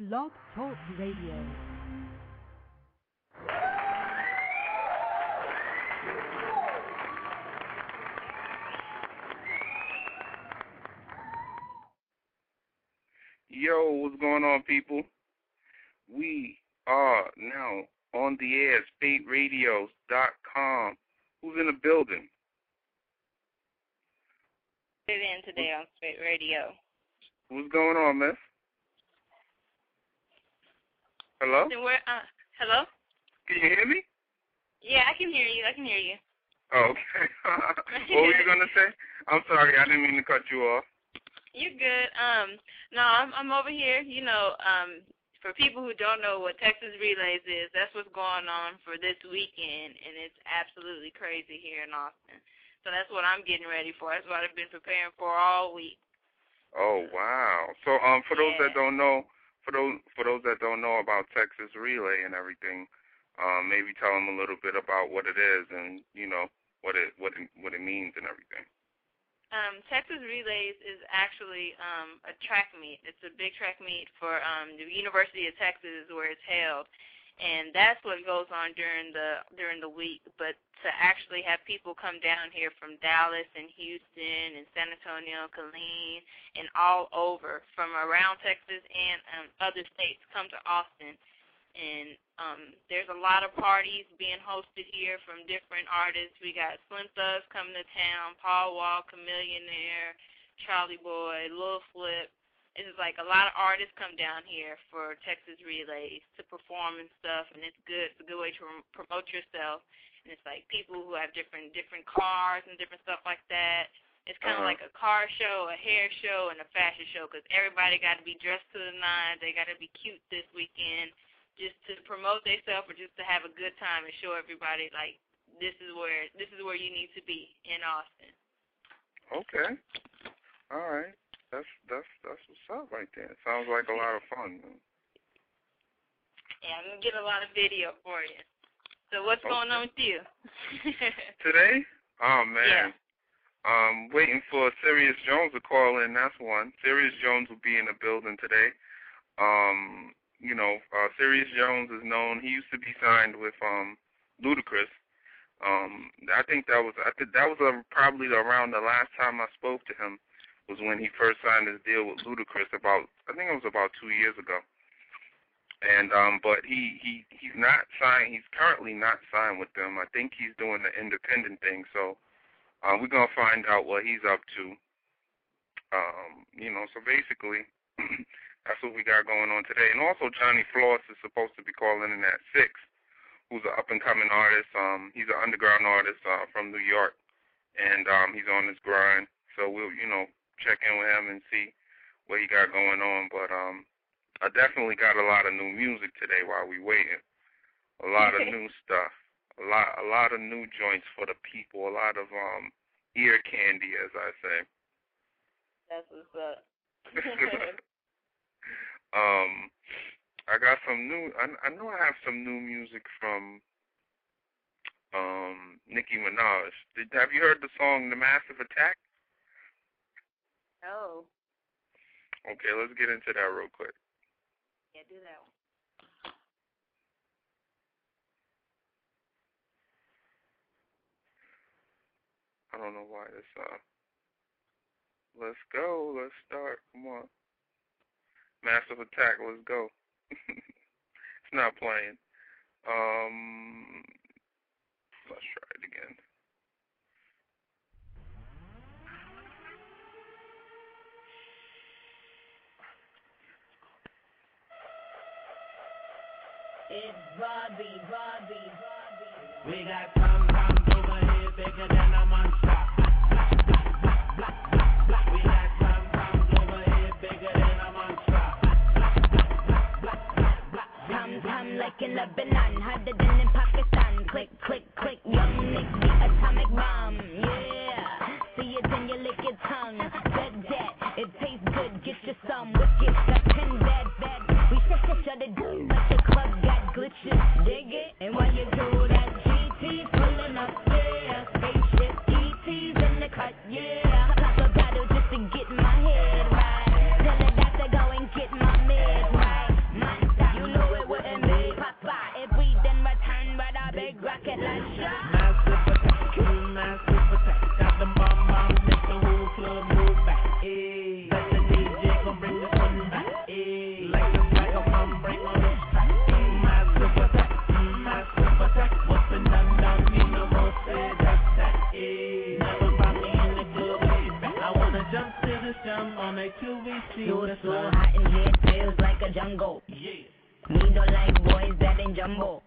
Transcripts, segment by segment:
Blog Talk Radio. Yo, what's going on, people? We are now on the air, spateradios.com. Who's in the building? in today on Spate Radio. What's going on, miss? Hello? Where, uh, hello? Can you hear me? Yeah, I can hear you. I can hear you. Oh, okay. what were you gonna say? I'm sorry, I didn't mean to cut you off. You're good. Um, no, I'm I'm over here. You know, um, for people who don't know what Texas Relays is, that's what's going on for this weekend, and it's absolutely crazy here in Austin. So that's what I'm getting ready for. That's what I've been preparing for all week. Oh wow! So um, for those that don't know, for those for those that don't know about Texas Relay and everything, um, maybe tell them a little bit about what it is and you know what it what it what it means and everything. Um, Texas Relays is actually um, a track meet. It's a big track meet for um, the University of Texas where it's held, and that's what goes on during the during the week. But to actually have people come down here from Dallas and Houston and San Antonio, Killeen, and all over from around Texas and um, other states come to Austin. And um, there's a lot of parties being hosted here from different artists. We got Slim Thug's coming to town, Paul Wall, Chamillionaire, Charlie Boy, Lil Flip. It's like a lot of artists come down here for Texas Relays to perform and stuff, and it's good. It's a good way to promote yourself. And it's like people who have different different cars and different stuff like that. It's kind of Uh-huh. like a car show, a hair show, and a fashion show because everybody got to be dressed to the nines. They got to be cute this weekend just to promote themselves or just to have a good time and show everybody like this is where this is where you need to be in Austin. Okay. All right. That's that's that's what's up right there. Sounds like a lot of fun. Yeah, I'm gonna get a lot of video for you. So what's going on with you? Today? Oh man. Yeah. Um, waiting for Serius Jones to call in. That's one. Serius Jones will be in the building today. Um, you know, uh, Serius Jones is known. He used to be signed with um, Ludacris. Um, I think that was I think that was uh, probably around the last time I spoke to him was when he first signed his deal with Ludacris about I think it was about two years ago. And um, but he he he's not signed. He's currently not signed with them. I think he's doing the independent thing. So uh, we're gonna find out what he's up to. Um, you know, so basically, that's what we got going on today. And also, Johnny Floss is supposed to be calling in at six, who's an up and coming artist. Um, he's an underground artist uh, from New York, and um, he's on his grind. So we'll, you know, check in with him and see what he got going on. But um, I definitely got a lot of new music today while we waiting. A lot of new stuff. A lot, a lot of new joints for the people. A lot of um ear candy, as I say. That's what's up. um, I got some new. I, I know I have some new music from um Nicki Minaj. Did have you heard the song "The Massive Attack"? Oh, Okay, let's get into that real quick. yeah, do that one. I don't know why this. Uh, let's go. Let's start. Come on. Massive Attack. Let's go. it's not playing. Um, Bobby, Bobby, Bobby. We got pom poms over here bigger than a monster. We got pom poms over here bigger than a monster. Tam tam like in Lebanon, harder than in Pakistan. Click click click, young Nick the atomic bomb. Yeah, see it then you lick your tongue. Dead dead, it tastes good. Get you some wicked. So, so hot in here, feels like a jungle. Me don't like boys that ain't jumbo.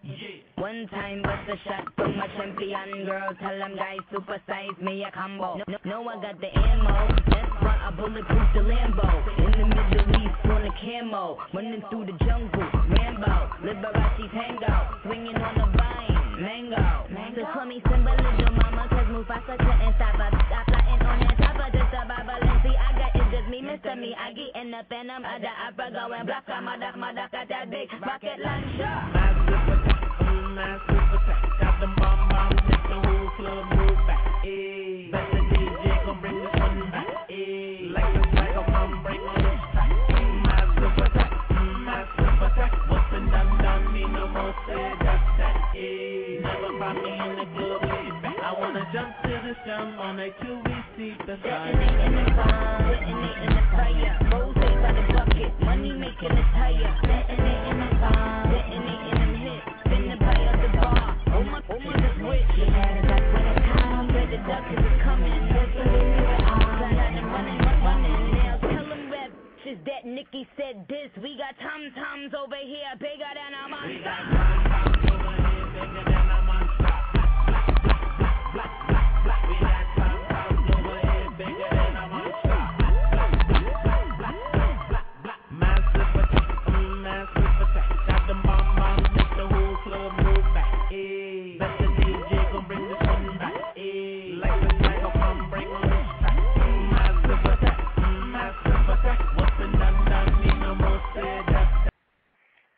One time bust a shot from my champion girl. Tell them guys supersize me a combo. No, no I got the ammo. That's why I bulletproof the Lambo. In the Middle East on the camo. Running through the jungle. Rambo. Liberace tango. Swinging on the vine. Mango. So call me Simba little mama. Cause Mufasa couldn't stop her. Stop flying on that me, Mr. Me. I get in the phantom of the opera going black. I'm a duck, my duck, got that big rocket launcher. Massive attack, mm, massive attack. Got them bomb bombs, make the whole club move back. Ayy, the DJ gon' bring this one back. Ayy, like come bring on this track. Mm, massive attack, mm, massive attack. What's been done, done, me no more say that's that. Ayy, never find me in the club back. I wanna jump to the jump on a seat beside Detonate in the bomb, a. In the bomb, the up the bar. Oh my, had a duck but the duck is coming. Running, running. Now that Nicki said this? We got tom toms over here, bigger than a monster.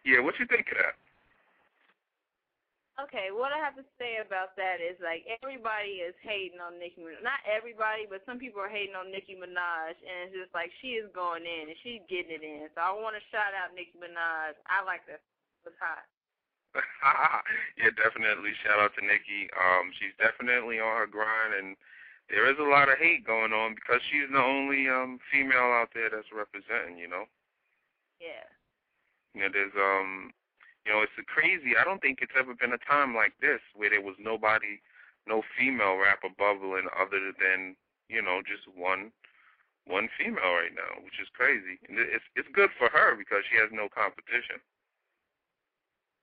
Yeah, what you think of that? Okay, what I have to say about that is like everybody is hating on Nicki Minaj. Not everybody, but some people are hating on Nicki Minaj, and it's just like she is going in and she's getting it in. So I want to shout out Nicki Minaj. I like that. It's hot. yeah, definitely. Shout out to Nicki. Um, she's definitely on her grind, and there is a lot of hate going on because she's the only um female out there that's representing. You know. Yeah. You know, there's um, you know, it's a crazy. I don't think it's ever been a time like this where there was nobody, no female rapper bubbling other than you know just one, one female right now, which is crazy. And it's it's good for her because she has no competition.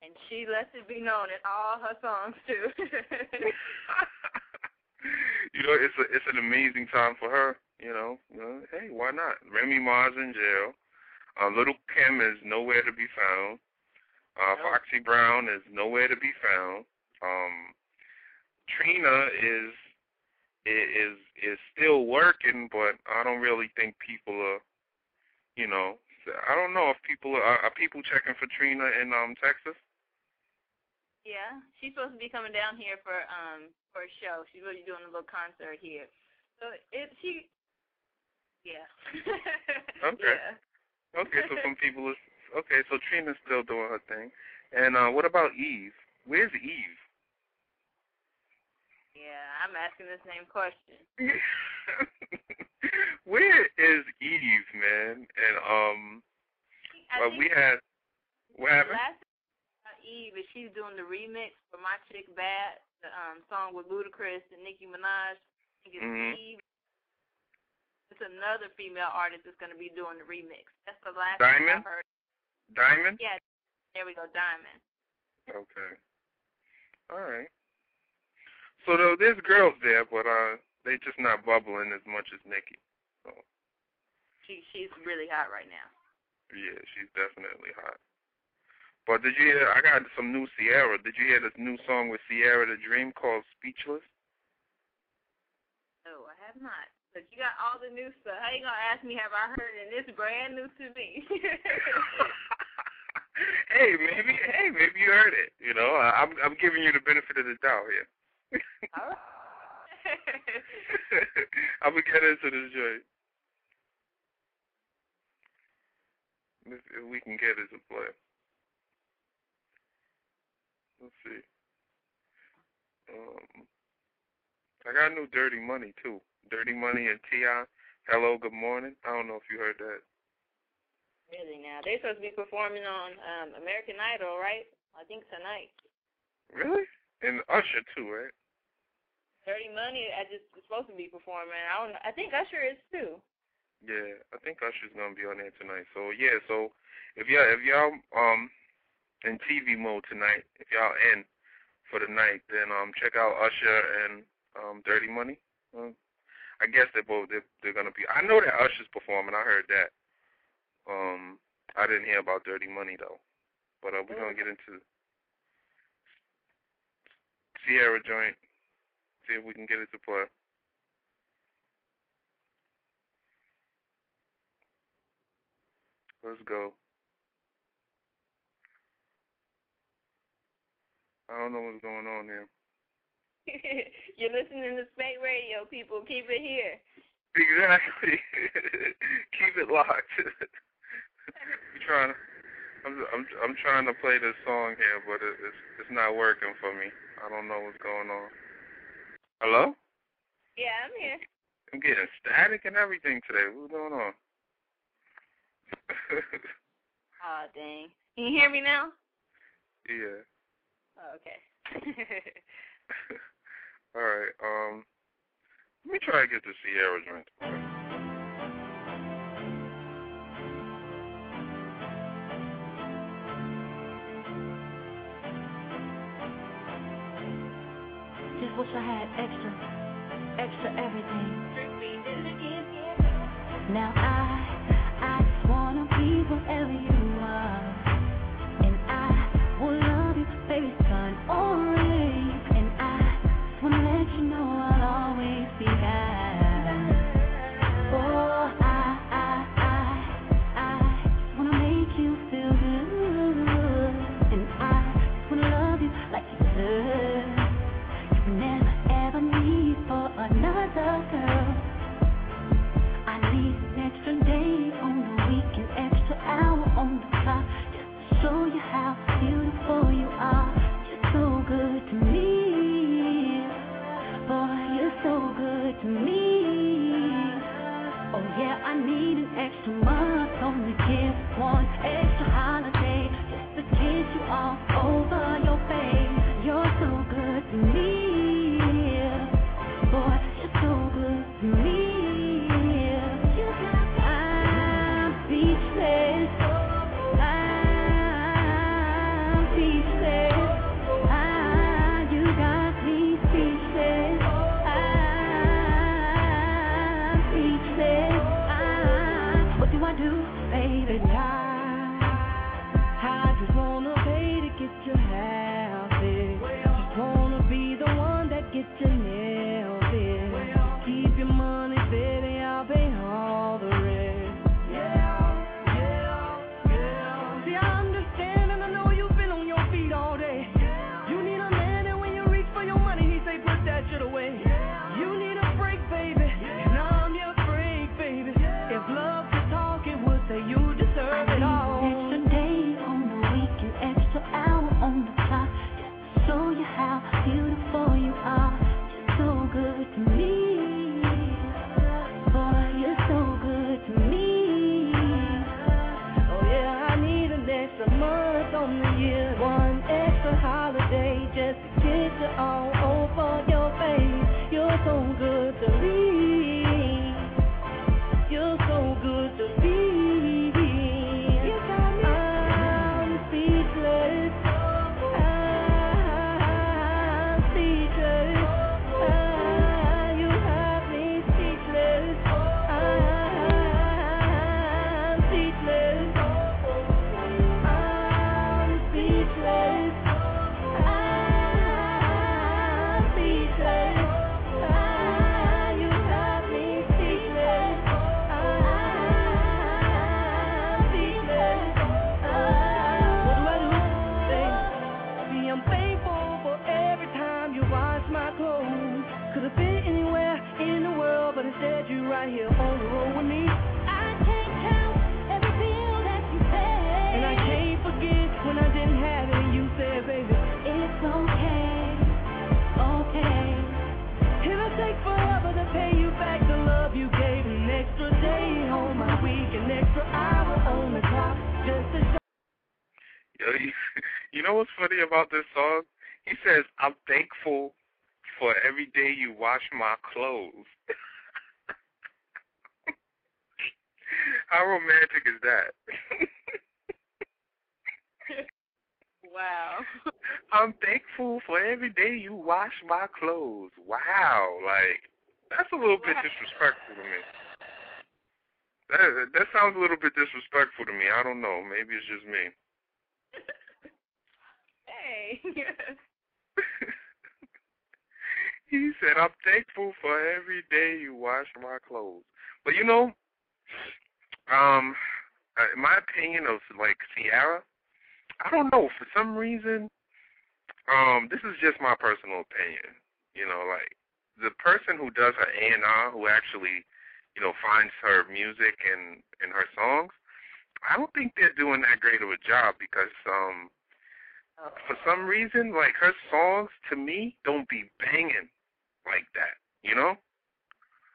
And she lets it be known in all her songs too. you know, it's a it's an amazing time for her. You know, you know hey, why not? Remy Ma's in jail. Uh, Little Kim is nowhere to be found. Uh. Foxy Brown is nowhere to be found. Um, Trina is is is still working, but I don't really think people are, you know, I don't know if people are, are people checking for Trina in um Texas. yeah, she's supposed to be coming down here for um for a show. She's really doing a little concert here. So it she. Yeah. Okay. Yeah. Okay, so some people is okay. So Trina's still doing her thing, and uh what about Eve? Where's Eve? Yeah, I'm asking the same question. Where is Eve, man? And um, well, we had what happened? last about Eve is she's doing the remix for My Chick Bad, the um song with Ludacris and Nicki Minaj. I think it's Mhm. Eve. Another female artist that's going to be doing the remix. That's the last Diamond? thing I heard. Diamond? Yeah, there we go, Diamond. Okay. All right. So though there's girls there, but uh, they just not bubbling as much as Nicki. So She she's really hot right now. yeah, she's definitely hot. But did you hear? I got some new Ciara. Did you hear this new song with Ciara the Dream called Speechless? No, I have not. But you got all the new stuff. How you gonna ask me have I heard it? And it's brand new to me. hey, maybe hey, maybe you heard it. You know, I'm I'm giving you the benefit of the doubt here. all right. I'm gonna get into this joint. If, if we can get it to play. Let's see. Um, I got new Dirty Money too. Dirty Money and T.I. Hello, good morning. I don't know if you heard that. Really now. They're supposed to be performing on um American Idol, right? I think tonight. Really? And Usher too, right? Dirty Money I just is supposed to be performing. I don't I think Usher is too. Yeah, I think Usher's gonna be on there tonight. So yeah, so if y'all if y'all um in T V mode tonight, if y'all in for the night, then um check out Usher and um Dirty Money. Mm. I guess they're both they're, they're gonna be. I know that Usher's performing. I heard that. Um, I didn't hear about Dirty Money though, but uh, we're gonna get mm. into Ciara joint. See if we can get it to play. Let's go. I don't know what's going on here. You're listening to Spate Radio, people. Keep it here. Exactly. Keep it locked. I'm trying. I'm, I'm I'm trying to play this song here, but it, it's it's not working for me. I don't know what's going on. Hello? Yeah, I'm here. I'm getting static and everything today. What's going on? oh dang! Can you hear me now? Yeah. Oh, okay. All right. Um, let me try to get the Ciara joint. Just wish I had extra, extra everything. Now I, I just wanna be whatever you. get your house. Just wanna be the one that gets your name. You know what's funny about this song? He says, "I'm thankful for every day you wash my clothes." How romantic is that? wow. I'm thankful for every day you wash my clothes. Wow, like that's a little bit disrespectful to me. That that sounds a little bit disrespectful to me. I don't know. Maybe it's just me hey. he said, "I'm thankful for every day you wash my clothes." But you know, um, uh, in my opinion of like Ciara, I don't know for some reason. Um, this is just my personal opinion. You know, like the person who does her A and R, who actually, you know, finds her music and and her songs. I don't think they're doing that great of a job because um for some reason, like her songs to me don't be banging like that, you know?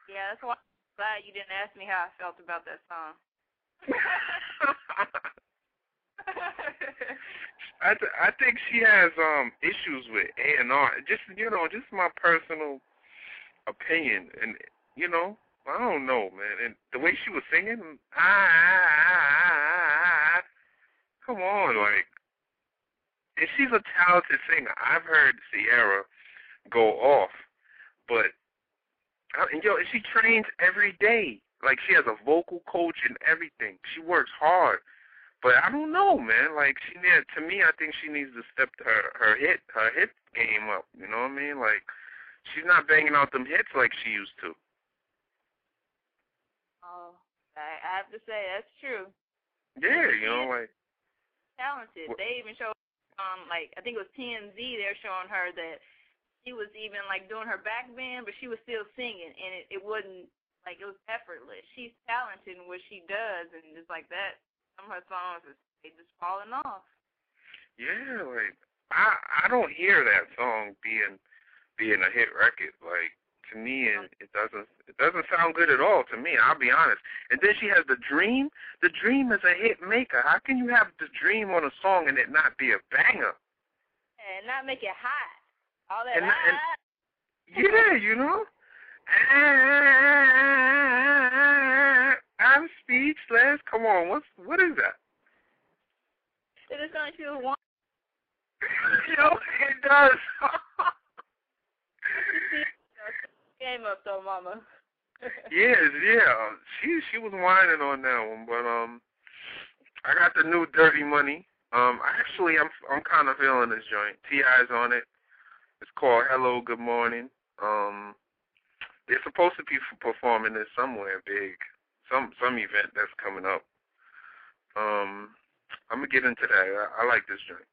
yeah, that's why I'm glad you didn't ask me how I felt about that song. I th- I think she has um issues with A and R. Just you know, just my personal opinion, and you know, I don't know, man. And the way she was singing, ah, ah, ah, come on, like, and she's a talented singer. I've heard Ciara go off, but and yo, and she trains every day. Like she has a vocal coach and everything. She works hard. But I don't know, man. Like she need to me, I think she needs to step her her hit her hit game up. You know what I mean? Like she's not banging out them hits like she used to. Oh, I, I have to say that's true. Yeah, you know, like Talented. What- They even showed um like I think it was TMZ. They're showing her that she was even like doing her back bend, but she was still singing, and it, it wasn't like it was effortless. She's talented in what she does, and just like that, some of her songs is they just falling off. yeah, like I I don't hear that song being being a hit record. Like to me, it, it doesn't it doesn't sound good at all to me. I'll be honest. And then she has the dream. The dream is a hit maker. How can you have the dream on a song and it not be a banger? And not make it hot. All that And- and- Yeah, you know. I'm speechless. Come on, what's what is that? It just makes you want Yo, it does. game up though, mama. yes, yeah. She she was whining on that one, but um, I got the new Dirty Money. Um, actually, I'm I'm kind of feeling this joint. T.I.'s on it. It's called Hello, Good Morning. Um, they're supposed to be performing this somewhere big, some some event that's coming up. Um, I'm gonna get into that. I, I like this joint.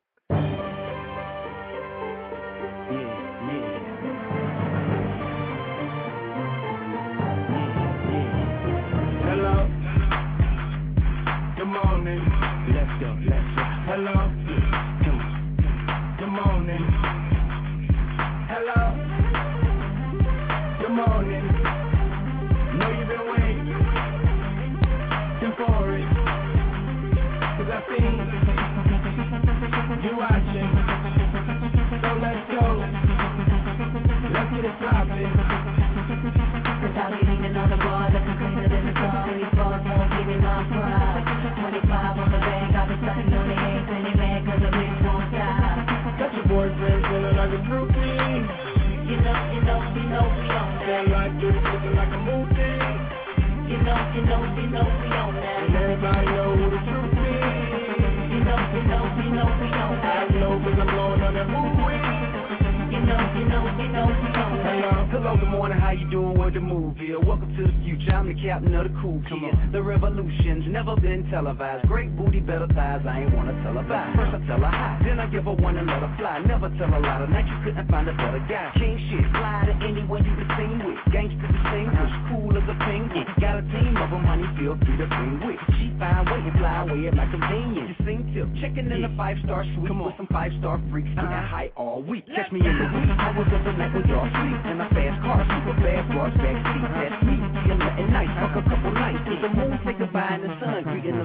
Never been televised. Great booty, better thighs, I ain't wanna tell her bye. First I tell her hi, then I give her one and let her fly. Never tell a lie, tonight you couldn't find a better guy. King shit, fly to anyone you been seen with. Gangsta distinguished, cool as a penguin. Got a team of them, money feel free to bring with. She fine, way and fly away at my convenience. You sing tip, checking in the five star suite Come on. with some five star freaks. Getting high all week. Catch me in the week, I was up the night with y'all sleep. In a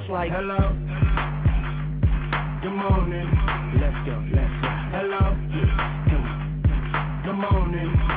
like. Hello. Good morning. Let's go, let's go. Hello. Good morning.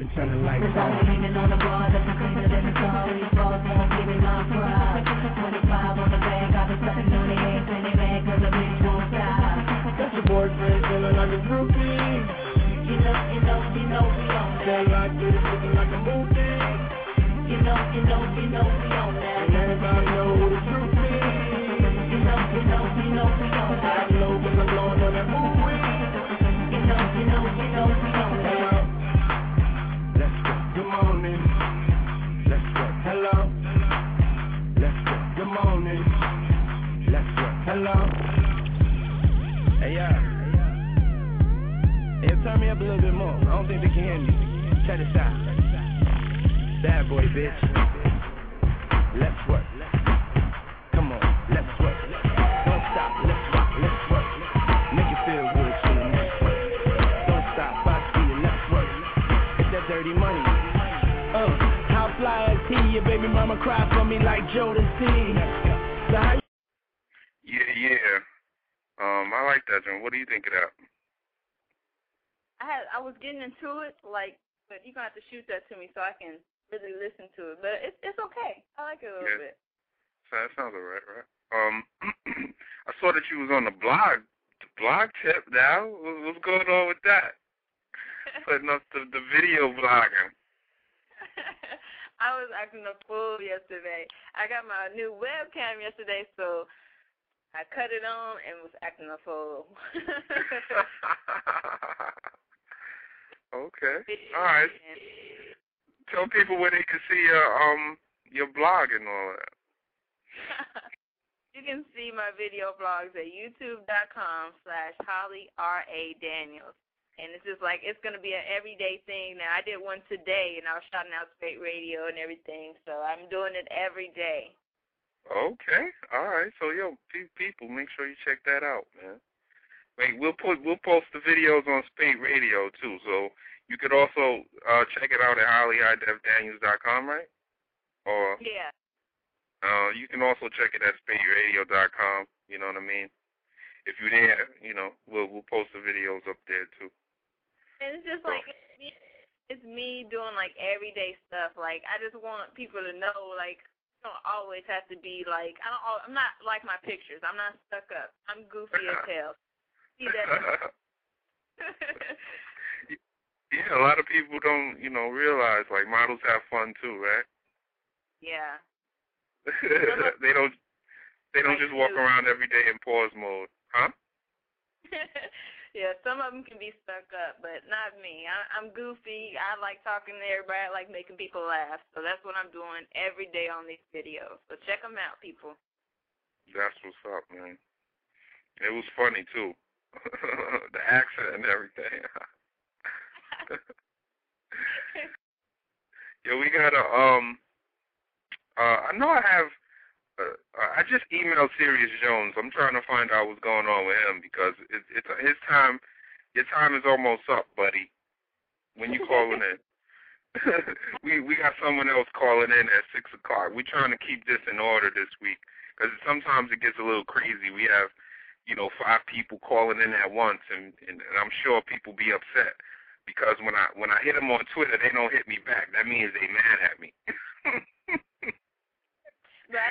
And turn the lights on. the bar, looking cleaner than the car. These balls won't give me my 25 on the bag, I've been sucking on the ass and they mad cause the bitch won't stop. Got your boyfriend feeling like a groupie. You know, you know, you know we on that. like this, looking like a movie. You know, you know, you know we on that. Getting into it, like, but you're gonna have to shoot that to me so I can really listen to it. But it's it's okay. I like it a little Yeah. bit. So that sounds alright, right? Um, I saw that you was on the blog, the blog tip now. What's going on with that? Putting up the, the video blogging. I was acting a fool yesterday. I got my new webcam yesterday, so I cut it on and was acting a fool. okay. All right. Tell people where they can see your um your blog and all that. you can see my video blogs at youtube.com slash Holly R A Daniels. And it's just like it's gonna be an everyday thing now. I did one today and I was shouting out Spate Radio and everything, so I'm doing it every day. Okay. All right. So yo, pe- people, make sure you check that out, man. Wait, we'll put we'll post the videos on Spate Radio too. So you could also uh check it out at hollyidevdaniels.com, right? Or Yeah. uh you can also check it at spateradio.com. You know what I mean? If you're there, you know, we'll we'll post the videos up there too. And it's just like it's me, doing like everyday stuff. Like I just want people to know like I don't always have to be like I don't I'm not like my pictures. I'm not stuck up. I'm goofy as hell. See that? yeah, a lot of people don't, you know, realize like models have fun too, right? yeah. they don't they don't just walk around every day in pause mode, huh? yeah, some of them can be stuck up, but not me. I, I'm goofy. I like talking to everybody. I like making people laugh. So that's what I'm doing every day on these videos. So check them out, people. That's what's up, man. It was funny too. the accent and everything. Yo, we got a um. Uh, I know I have. Uh, I just emailed Serius Jones. I'm trying to find out what's going on with him because it, it's his time. Your time is almost up, buddy. When you calling in, we we got someone else calling in at six o'clock. We're trying to keep this in order this week because sometimes it gets a little crazy. We have, you know, five people calling in at once, and, and, and I'm sure people be upset because when I when I hit them on Twitter, they don't hit me back. That means they mad at me. But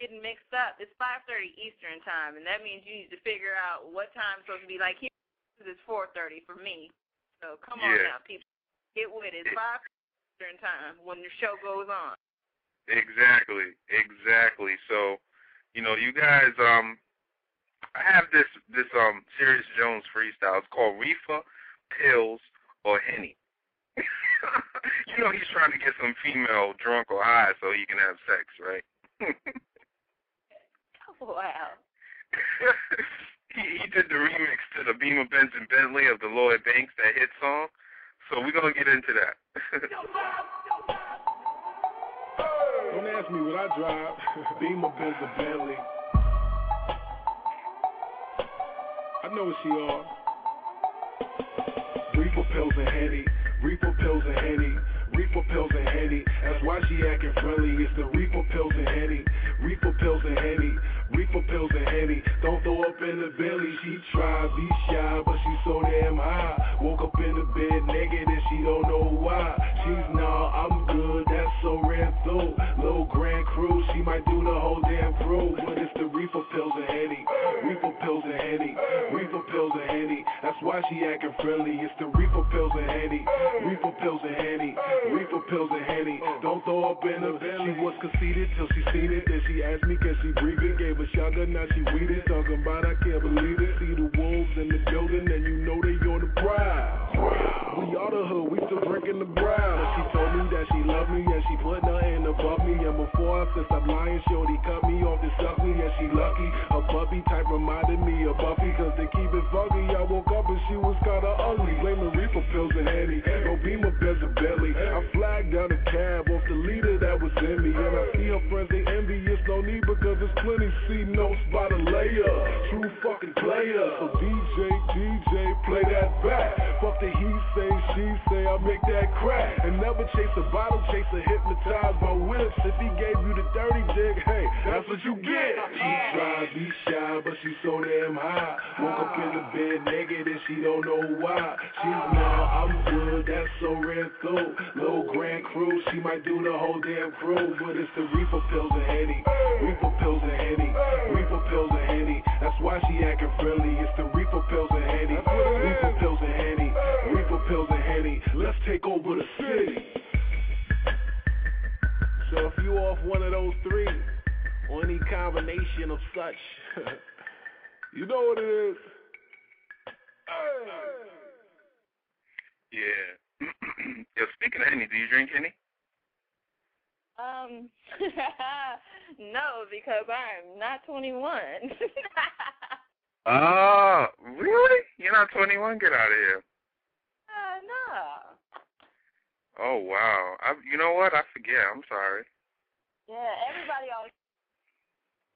getting mixed up. It's 5:30 Eastern time, and that means you need to figure out what time it's supposed to be. Like here, it's 4:30 for me. So come on now, people, get with it. It's 5 Eastern time when the show goes on. Exactly, exactly. So, you know, you guys, um, I have this this um Serius Jones freestyle. It's called Reefer, Pills, or Henny. you know, he's trying to get some female drunk or high so he can have sex, right? Wow. he, he did the remix to the Beamer Benz and Bentley of the Lloyd Banks, that hit song. So we're gonna get into that. Don't ask me what I drive. Beamer, Benz, or Bentley. I know what she are. Reefer pills and Henny. Reefer pills and Henny. Reefer pills and Henny. That's why she acting friendly. It's the Reefer pills and Henny. Reefer pills and Henny. Reefer pills and Henny. Don't throw up in the belly. She try be shy, but she so damn high. Woke up in the bed naked and she don't know why cheese, nah, I'm good, that's so ran through. Little Grand Crew, she might do the whole damn crew. But it's the reefer pills and Henny, reefer pills and Henny, reefer pills and Henny. That's why she acting friendly. It's the reefer pills and Henny, reefer pills and Henny, reefer pills and Henny. Don't throw up in the her, she was conceited till she seen it. Then she asked me, can she breathe it? Gave a shotgun, now she weeded. Talking about I can't believe it. See the wolves in the building, and you know they on the prowl. We all the hood, we still drinking the brown. She told me that she loved me, and she put nothing above me. And before I said stop lying, shorty cut me off and suck me, and she lucky. A puppy type reminded me of Buffy, cause they keep it funky. I woke up and she was kinda ugly. Chaser, hypnotized by whips. If he gave you the dirty dick, hey, that's what you get. She tries to be shy, but she's so damn high. Woke up in the bed naked and she don't know why. She's now, I'm good, that's so red through. Little grand crew, she might do the whole damn crew. But it's the reefer pills and Henny. Reefer pills and Henny. Reefer pills and Henny. That's why she acting friendly. It's the reefer pills and Henny. Reefer pills and Henny. Reefer pills and Henny. Let's take over the city. So off one of those three, or any combination of such, you know what it is. Yeah. Yo, speaking of Henny, do you drink Henny? Um, no, because I'm not 21. Ah, really? You're not 21? Get out of here. uh, no. Oh wow. I, you know what? I forget. I'm sorry. Yeah, everybody always.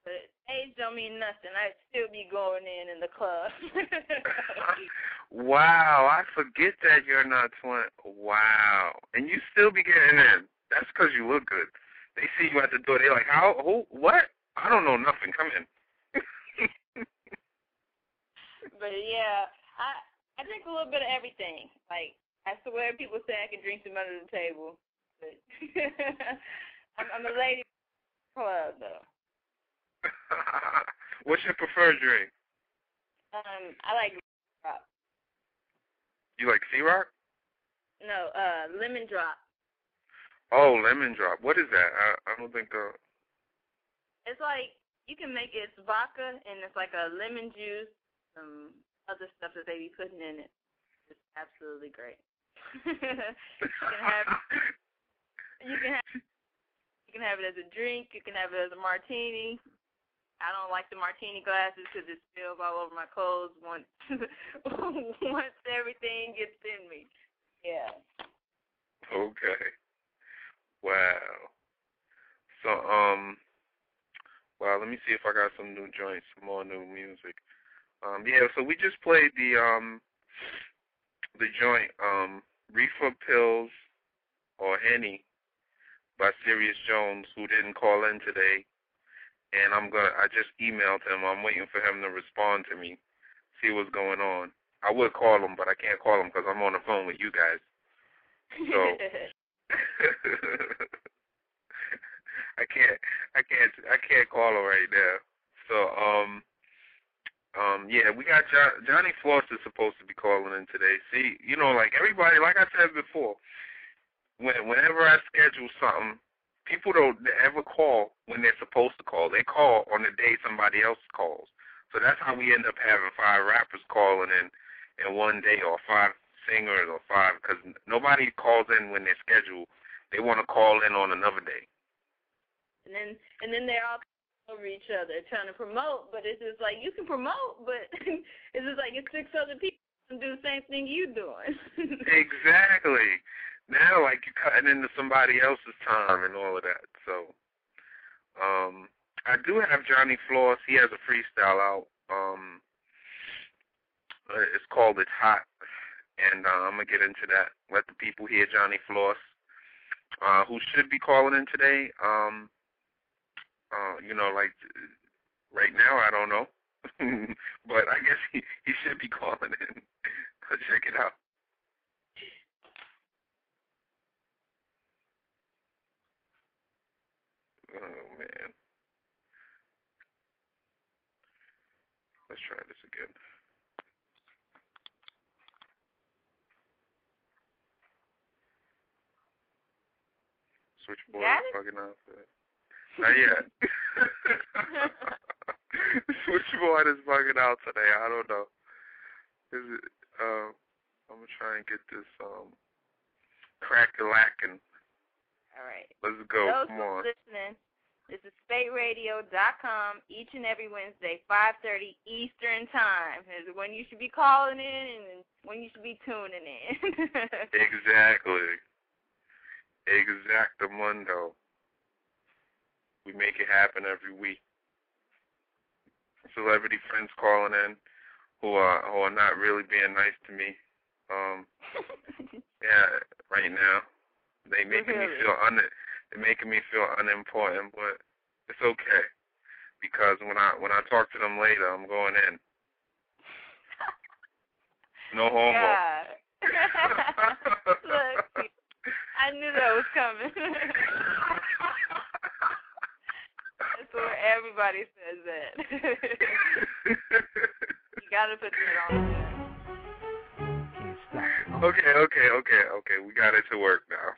But age don't mean nothing. I'd still be going in in the club. wow, I forget that you're not 20. Wow, and you still be getting in. That's because you look good. They see you at the door. They're like, how? Who? What? I don't know nothing. Come in. but yeah, I I drink a little bit of everything. Like I swear, people say I can drink them under the table, but I'm, I'm a lady club though. What's your preferred drink? Um, I like drop. You like Cîroc? No, uh, lemon drop. Oh, lemon drop. What is that? I, I don't think the. It's like you can make it, it's vodka and it's like a lemon juice, some other stuff that they be putting in it. It's absolutely great. you can have you can have you can have it as a drink. You can have it as a martini. I don't like the martini glasses because it spills all over my clothes once once everything gets in me. Yeah. Okay. Wow. So um wow, let me see if I got some new joints, some more new music. Um yeah, so we just played the um the joint um Reefer Pills or Henny by Serius Jones who didn't call in today. And I'm gonna I just emailed him. I'm waiting for him to respond to me, see what's going on. I would call him, but I can't call him because I'm on the phone with you guys. So I can't, I can't, I can't call him right now. So, um, um, yeah, we got jo- Johnny Floss is supposed to be calling in today. See, you know, like everybody, like I said before, when whenever I schedule something, people don't ever call when they're supposed to call. They call on the day somebody else calls. So that's how we end up having five rappers calling in in one day, or five singers, or five, because nobody calls in when they're scheduled. They want to call in on another day. and then and then they're all over each other trying to promote, but it's just like you can promote, but it's just like it's six other people do the same thing you're doing. Exactly. Like you're cutting into somebody else's time and all of that. So, um, I do have Johnny Floss. He has a freestyle out. Um, uh, it's called "It's Hot," and uh, I'm gonna get into that. Let the people hear Johnny Floss, uh, who should be calling in today. Um, uh, you know, like right now, I don't know, but I guess he he should be calling in. Check it out. Oh, man. Let's try this again. Switchboard is fucking outfit. Not yet. Switchboard is bugging out today. I don't know. Is it? Uh, I'm gonna try and get this um, crack lacking all right. Let's go. Those Come who on. listening, this is SpateRadio.com each and every Wednesday, 5:30 Eastern Time. Is when you should be calling in and when you should be tuning in. Exactly. Exactamundo. We make it happen every week. Celebrity friends calling in who are who are not really being nice to me. Um yeah, right now. They making me mm-hmm. feel un they're making me feel unimportant, but it's okay. Because when I when I talk to them later I'm going in. No homo. God. Look, I knew that was coming. That's where everybody says that. you gotta put that on there. Can't stop. Okay, okay, okay, okay. We got it to work now.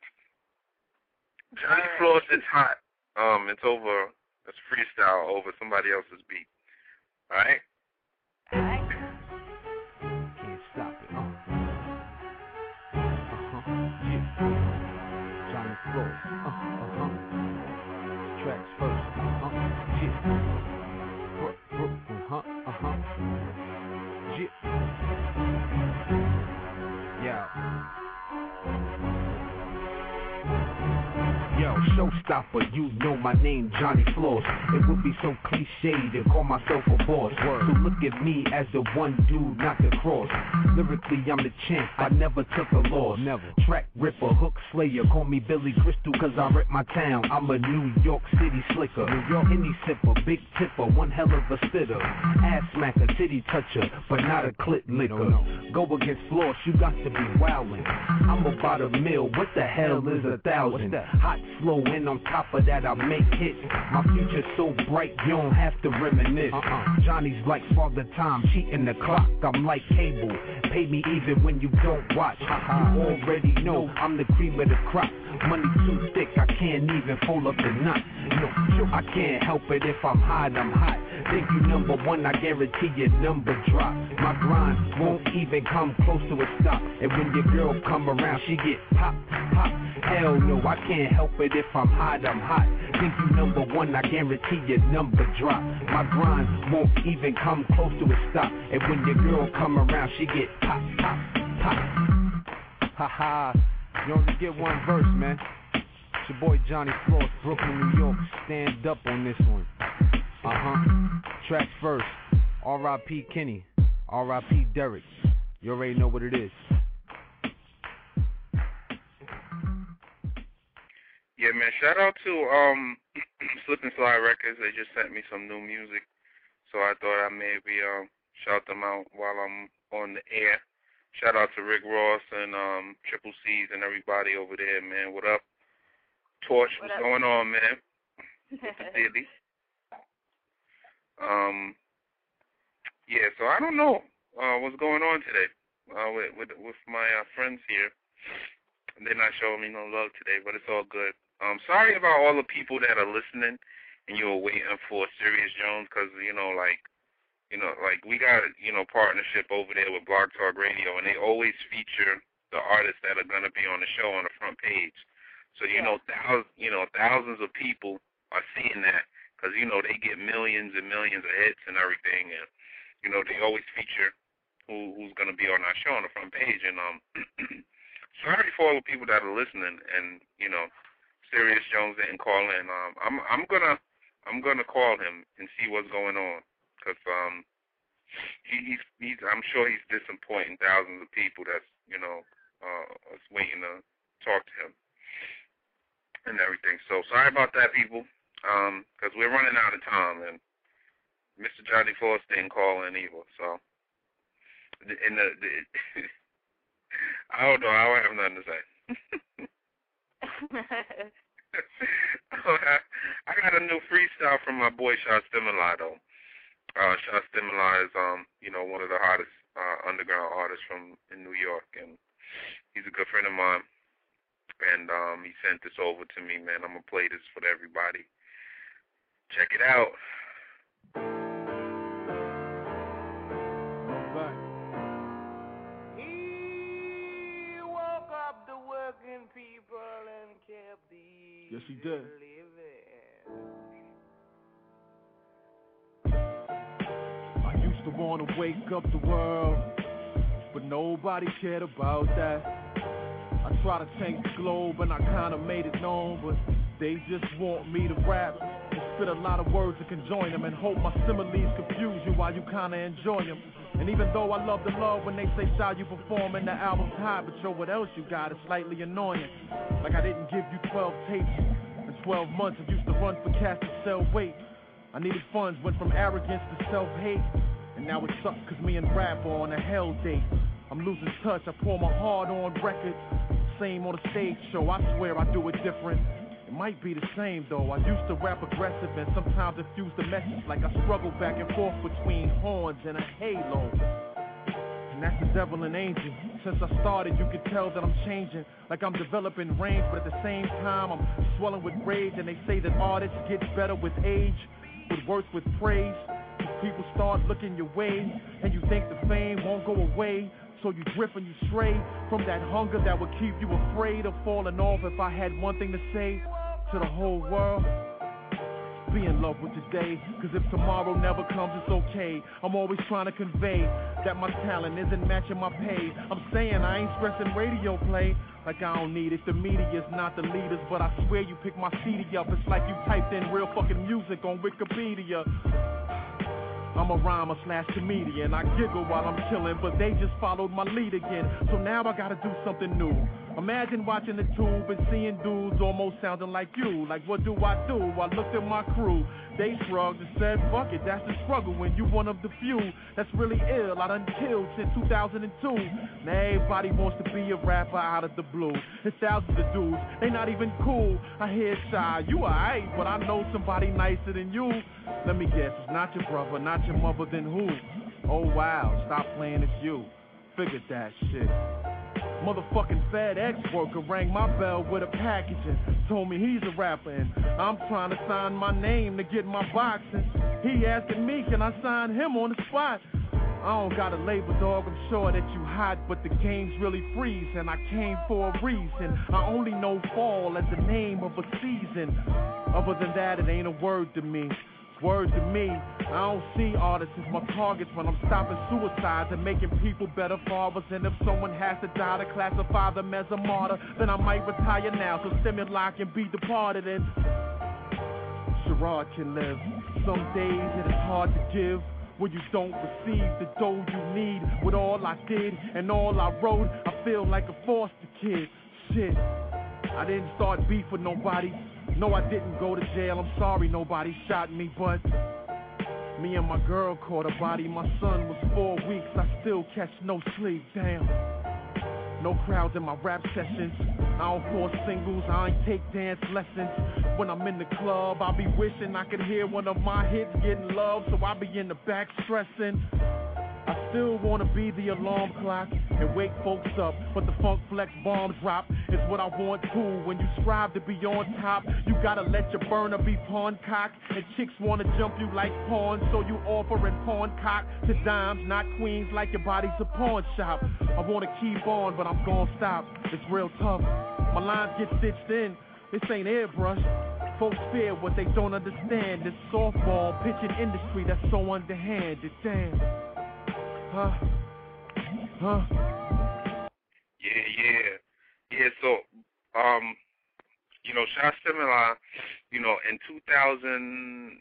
Johnny Alright. Floss is hot. Um, it's over. It's freestyle over somebody else's beat. All right. Showstopper, you know my name, Johnny Floss. It would be so cliche to call myself a boss. So look at me as the one dude, not the cross. Lyrically, I'm the champ, I never took a loss. Never. Track ripper, hook slayer, call me Billy Crystal, cause I rip my town. I'm a New York City slicker. New York Henny sipper, big tipper, one hell of a spitter. Ass smacker, titty toucher, but not a clit licker. Go against Floss, you got to be wildin'. I'm about a mill, what the hell is a thousand? Hot, slow, and on top of that, I make hits. My future's so bright, you don't have to reminisce. Uh-uh. Johnny's like Father Time, cheating the clock. I'm like cable, pay me even when you don't watch. Uh-uh. You already know I'm the cream of the crop. Money too thick, I can't even fold up the knot. No, I can't help it if I'm hot, I'm hot. Think you number one, I guarantee your number drop. My grind won't even come close to a stop. And when your girl come around, she get pop, pop. Hell no, I can't help it if I'm hot, I'm hot. Think you number one, I guarantee your number drop. My grind won't even come close to a stop. And when your girl come around, she get pop, pop, pop. Ha ha, you only get one verse, man. It's your boy Johnny Floss, Brooklyn, New York. Stand up on this one. Uh huh. Tracks first. R.I.P. Kenny. R.I.P. Derek. You already know what it is. Man. Shout out to um Slip and Slide Records. They just sent me some new music, so I thought I maybe um shout them out while I'm on the air. Shout out to Rick Ross and um Triple C's and everybody over there, man. What up? Torch, What what's up? going on, man? Dilly. Um, yeah, so I don't know uh, what's going on today uh, with with with my uh, friends here. They're not showing me no love today, but it's all good. Um, sorry about all the people that are listening and you were waiting for Serius Jones because you know, like, you know, like we got you know partnership over there with Blog Talk Radio, and they always feature the artists that are gonna be on the show on the front page. So you know, thousands, you know, thousands of people are seeing that because you know they get millions and millions of hits and everything, and you know they always feature who who's gonna be on our show on the front page. And um, sorry for all the people that are listening, and you know, Serius Jones didn't call in. Um, I'm I'm gonna I'm gonna call him and see what's going on, cause um, he, he's he's I'm sure he's disappointing thousands of people that's you know uh is waiting to talk to him and everything. So sorry about that, people. Um, because we're running out of time, and Mr. Johnny Floss didn't call in either. So, and the, the I don't know. I don't have nothing to say. I got a new freestyle from my boy Sha Stimuli though. Uh, Stimuli is um, you know, one of the hottest uh, underground artists from in New York, and he's a good friend of mine. and um, he sent this over to me, man. I'm gonna play this for everybody. Check it out. Yes, he did. I used to want to wake up the world, but nobody cared about that. I tried to change the globe and I kinda made it known, but they just want me to rap spit a lot of words that can join them and hope my similes confuse you while you kinda enjoy them. And even though I love the love when they say shy you perform and the album's high, but yo, what else you got is slightly annoying. Like I didn't give you 12 tapes in 12 months. I used to run for cash to sell weight. I needed funds, went from arrogance to self-hate. And now it sucks cause me and rap are on a hell date. I'm losing touch, I pour my heart on record. Same on the stage show, I swear I do it different. It might be the same though. I used to rap aggressive and sometimes infuse the message like I struggle back and forth between horns and a halo. And that's the devil and angel. Since I started, you can tell that I'm changing. Like I'm developing range, but at the same time, I'm swelling with rage. And they say that artists get better with age, with worth with praise. People start looking your way, and you think the fame won't go away. So you drift and you stray from that hunger that would keep you afraid of falling off. If I had one thing to say to the whole world, be in love with today. Cause if tomorrow never comes, it's okay. I'm always trying to convey that my talent isn't matching my pay. I'm saying I ain't stressing radio play. Like I don't need it. The media's not the leaders, but I swear you pick my CD up. It's like you typed in real fucking music on Wikipedia. I'm a rhymer slash comedian. I giggle while I'm chilling, but they just followed my lead again. So now I gotta do something new. Imagine watching the tube and seeing dudes almost sounding like you. Like, what do I do? I looked at my crew. They shrugged and said, fuck it, that's the struggle when you one of the few that's really ill. I done killed since 2002. Now everybody wants to be a rapper out of the blue. There's thousands of dudes, they not even cool. I hear shy, you alright, but I know somebody nicer than you. Let me guess, it's not your brother, not your mother, then who? Oh wow, stop playing, it's you. Figured that shit. Motherfucking FedEx worker rang my bell with a package and told me he's a rapper and I'm trying to sign my name to get my boxing. He asking me, can I sign him on the spot? I don't got a label, dog. I'm sure that you hot, but the game's really freeze, and I came for a reason. I only know fall as the name of a season. Other than that, it ain't a word to me. Word to me, I don't see artists as my targets when I'm stopping suicides and making people better fathers. And if someone has to die to classify them as a martyr, then I might retire now so stimuli can be departed. And Sherrod can live. Some days it is hard to give when you don't receive the dough you need. With all I did and all I wrote, I feel like a foster kid. Shit, I didn't start beef with nobody. No, I didn't go to jail. I'm sorry nobody shot me, but me and my girl caught a body. My son was four weeks. I still catch no sleep. Damn. No crowds in my rap sessions. I don't force singles. I ain't take dance lessons. When I'm in the club, I be wishing I could hear one of my hits getting love, so I be in the back stressing. I still wanna be the alarm clock and wake folks up, but the funk flex bomb drop is what I want too. When you strive to be on top, you gotta let your burner be pawn cock, and chicks wanna jump you like pawns, so you offering pawn cock to dimes, not queens, like your body's a pawn shop. I wanna keep on, but I'm gonna stop. It's real tough. My lines get stitched in. This ain't airbrush. Folks fear what they don't understand. This softball pitching industry that's so underhanded. Damn. Huh? Huh? Yeah. So, um, you know, Sha Stimuli, you know, in 2007,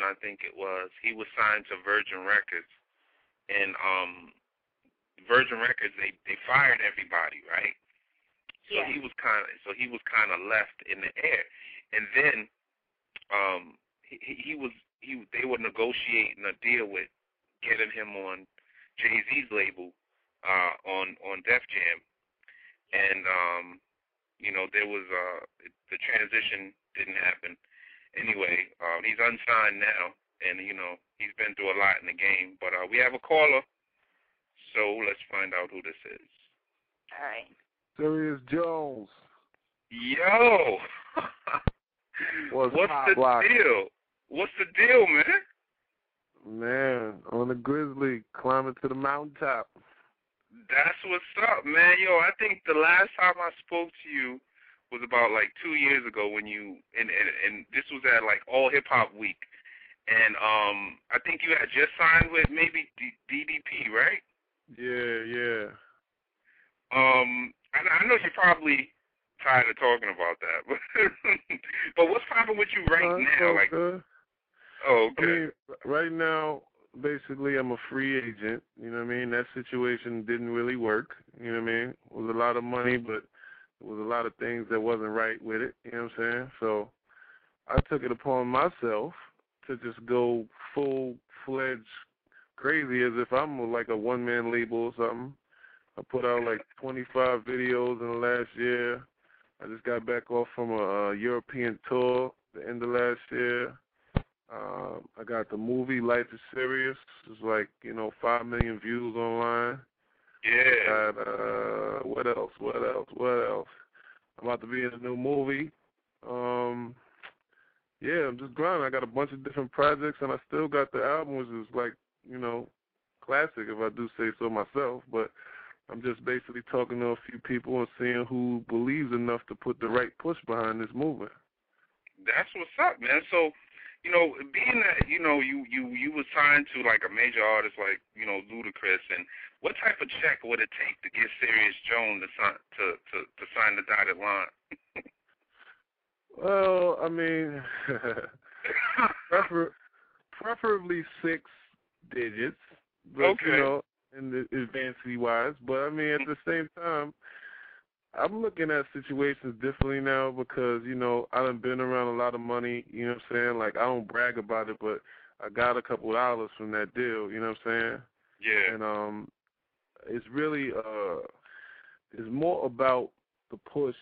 I think it was, he was signed to Virgin Records, and um, Virgin Records they they fired everybody, right? So Yeah. he was kind of so he was kind of left in the air, and then um, he, he- he was he they were negotiating a deal with getting him on Jay Z's label uh, on on Def Jam, and um, you know there was uh, the transition didn't happen. Anyway, um, he's unsigned now, and you know he's been through a lot in the game. But uh, we have a caller, so let's find out who this is. All right. Serius Jones. Yo. What's, What's the block? deal? What's the deal, man? Man, on the Grizzly, climbing to the mountaintop. That's what's up, man. Yo, I think the last time I spoke to you was about like two years ago when you and and, and this was at like All Hip Hop Week, and um I think you had just signed with maybe D- DTP, right? Yeah, yeah. Um, I, I know you're probably tired of talking about that, but but what's popping with you right Uh, now? all Like, good. oh, I okay, mean, right now, basically, I'm a free agent. You know what I mean? That situation didn't really work. You know what I mean? It was a lot of money, but it was a lot of things that wasn't right with it. You know what I'm saying? So I took it upon myself to just go full fledged crazy as if I'm like a one man label or something. I put out like 25 videos in the last year. I just got back off from a, uh European tour the end of last year. Um, I got the movie Life is Serious. It's like you know five million views online. yeah, Got uh, what else? What else? What else? I'm about to be in a new movie. Um, yeah, I'm just grinding. I got a bunch of different projects, and I still got the album, which is like you know classic if I do say so myself. But I'm just basically talking to a few people and seeing who believes enough to put the right push behind this movement. that's what's up, man. So. You know, being that you know you you you was signed to like a major artist like you know Ludacris, and what type of check would it take to get Serius Jones to sign to to, to sign the dotted line? Well, I mean, prefer, preferably six digits, but Okay. you know, in the advanced wise. But I mean, at the same time, I'm looking at situations differently now because you know I done been around a lot of money. You know what I'm saying? Like I don't brag about it, but I got a couple of dollars from that deal. You know what I'm saying? Yeah, and um it's really uh it's more about the push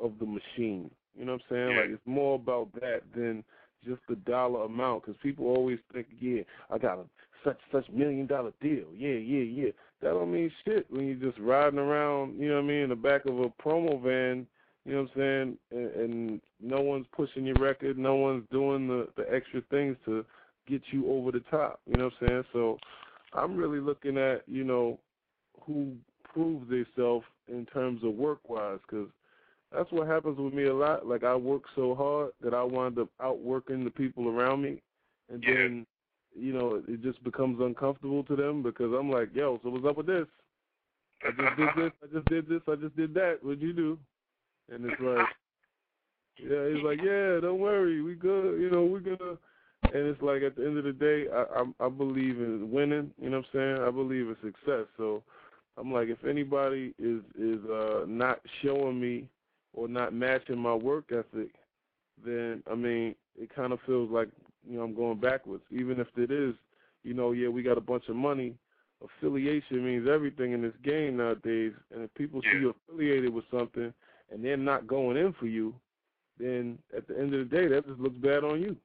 of the machine you know what i'm saying Yeah. like it's more about that than just the dollar amount because people always think yeah i got a such such million dollar deal yeah yeah yeah that don't mean shit when you're just riding around you know what i mean in the back of a promo van you know what i'm saying and, and no one's pushing your record no one's doing the the extra things to get you over the top you know what i'm saying so I'm really looking at you know who proves themselves in terms of work wise, because that's what happens with me a lot. Like I work so hard that I wind up outworking the people around me, and Yeah. then you know it just becomes uncomfortable to them because I'm like, yo, so what's up with this? I just did this, I just did this, I just did that. What'd you do? And it's like, yeah, he's like, yeah, don't worry, we good. You know, we're gonna. And it's like at the end of the day, I I, I believe in winning. You know what I'm saying? I believe in success. So I'm like, if anybody is is uh not showing me or not matching my work ethic, then I mean, it kind of feels like you know I'm going backwards. Even if it is, you know, yeah, we got a bunch of money. Affiliation means everything in this game nowadays. And if people see you affiliated with something and they're not going in for you, then at the end of the day, that just looks bad on you.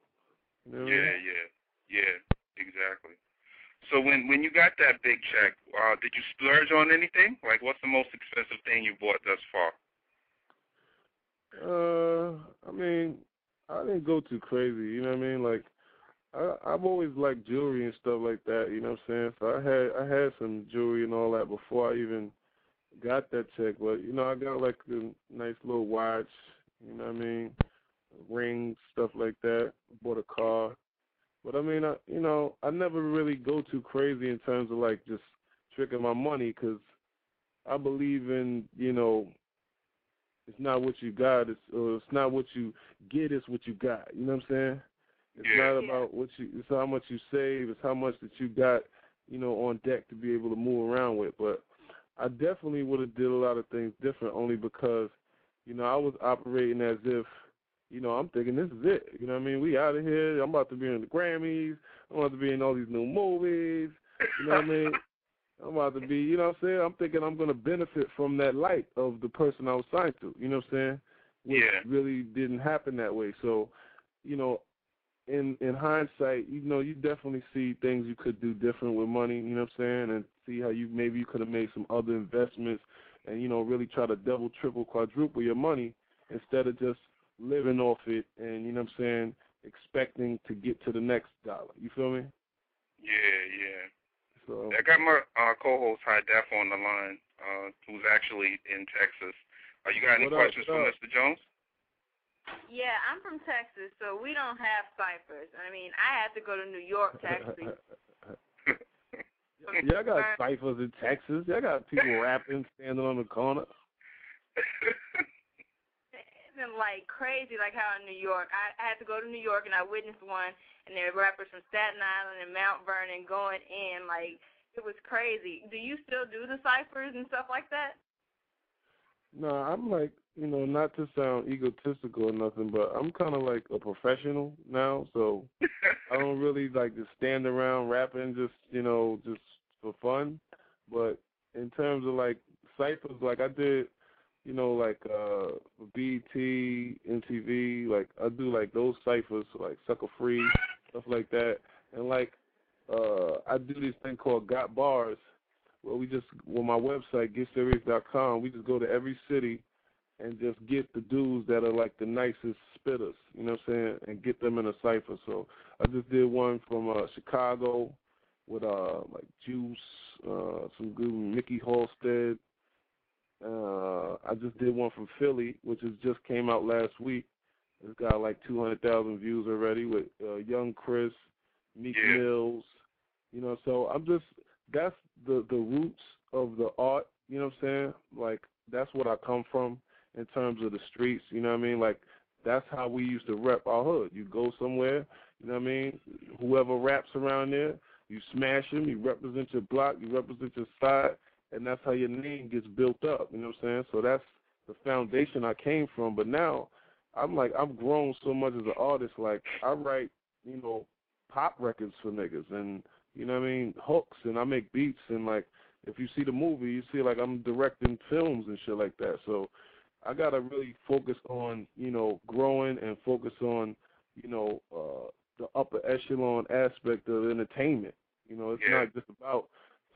You know what I yeah, mean? yeah, yeah, exactly. So when when you got that big check, uh, did you splurge on anything? Like, what's the most expensive thing you bought thus far? Uh, I mean, I didn't go too crazy. You know what I mean? Like, I I've always liked jewelry and stuff like that. You know what I'm saying? So I had I had some jewelry and all that before I even got that check. But you know, I got like a nice little watch. You know what I mean? Rings, stuff like that. Bought a car. But I mean, I, you know, I never really go too crazy in terms of like just tricking my money because I believe in you know it's not what you got, it's or it's not what you get, it's what you got. You know what I'm saying? It's Yeah. not about what you it's how much you save, it's how much that you got, you know, on deck to be able to move around with. But I definitely would have did a lot of things different only because, you know, I was operating as if, you know, I'm thinking this is it. You know what I mean? We out of here. I'm about to be in the Grammys. I'm about to be in all these new movies. You know what I mean? I'm about to be, you know what I'm saying? I'm thinking I'm going to benefit from that light of the person I was signed to. You know what I'm saying? Which Yeah. really didn't happen that way. So, you know, in in hindsight, you know, you definitely see things you could do different with money. You know what I'm saying? And see how you maybe you could have made some other investments and you know really try to double, triple, quadruple your money instead of just living off it and you know what I'm saying, expecting to get to the next dollar. You feel me? Yeah, yeah. So I got my uh, co-host High Def on the line, uh, who's actually in Texas. Uh, you got any What questions what for up? Mr. Jones? Yeah, I'm from Texas, so we don't have ciphers. I mean, I had to go to New York to actually. Y'all got ciphers in Texas. Y'all got people rapping, standing on the corner. like crazy, like how in New York. I, I had to go to New York and I witnessed one, and there were rappers from Staten Island and Mount Vernon going in. Like it was crazy. Do you still do the ciphers and stuff like that? No, I'm like, you know, not to sound egotistical or nothing, but I'm kind of like a professional now, so I don't really like to stand around rapping just, you know, just for fun. But in terms of like ciphers, like I did, you know, like uh BET, MTV, like I do like those ciphers, like Sucker Free, stuff like that, and like uh I do this thing called Got Bars, where we just well my website getserious.com, we just go to every city and just get the dudes that are like the nicest spitters, you know what I'm saying, and get them in a cipher. So I just did one from uh Chicago with uh like Juice, uh some good Mikkey Halsted. Uh I just did one from Philly, which has just came out last week. It's got like two hundred thousand views already with uh Young Chris, Meek Yeah. Mills. You know, so I'm just that's the the roots of the art, you know what I'm saying? Like that's what I come from in terms of the streets, you know what I mean? Like that's how we used to rep our hood. You go somewhere, you know what I mean? Whoever raps around there, you smash them, you represent your block, you represent your side, and that's how your name gets built up, you know what I'm saying? So that's the foundation I came from, but now I'm like I've grown so much as an artist like I write, you know, pop records for niggas and you know what I mean, hooks and I make beats and like if you see the movie, you see like I'm directing films and shit like that. So I gotta really focus on, you know, growing and focus on, you know, uh the upper echelon aspect of entertainment. You know, it's Yeah. not just about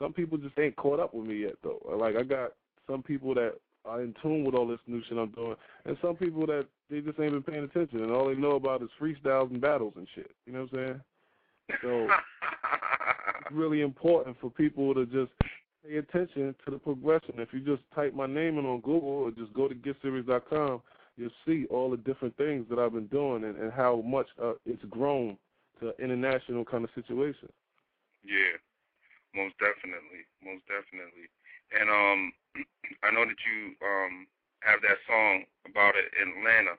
some people just ain't caught up with me yet though. Like I got some people that are in tune with all this new shit I'm doing and some people that they just ain't been paying attention and all they know about is freestyles and battles and shit. You know what I'm saying? So it's really important for people to just pay attention to the progression. If you just type my name in on Google or just go to getserious.com, you'll see all the different things that I've been doing and, and how much uh, it's grown to an international kind of situation. Yeah, most definitely, most definitely. And um, I know that you um have that song about it in Atlanta.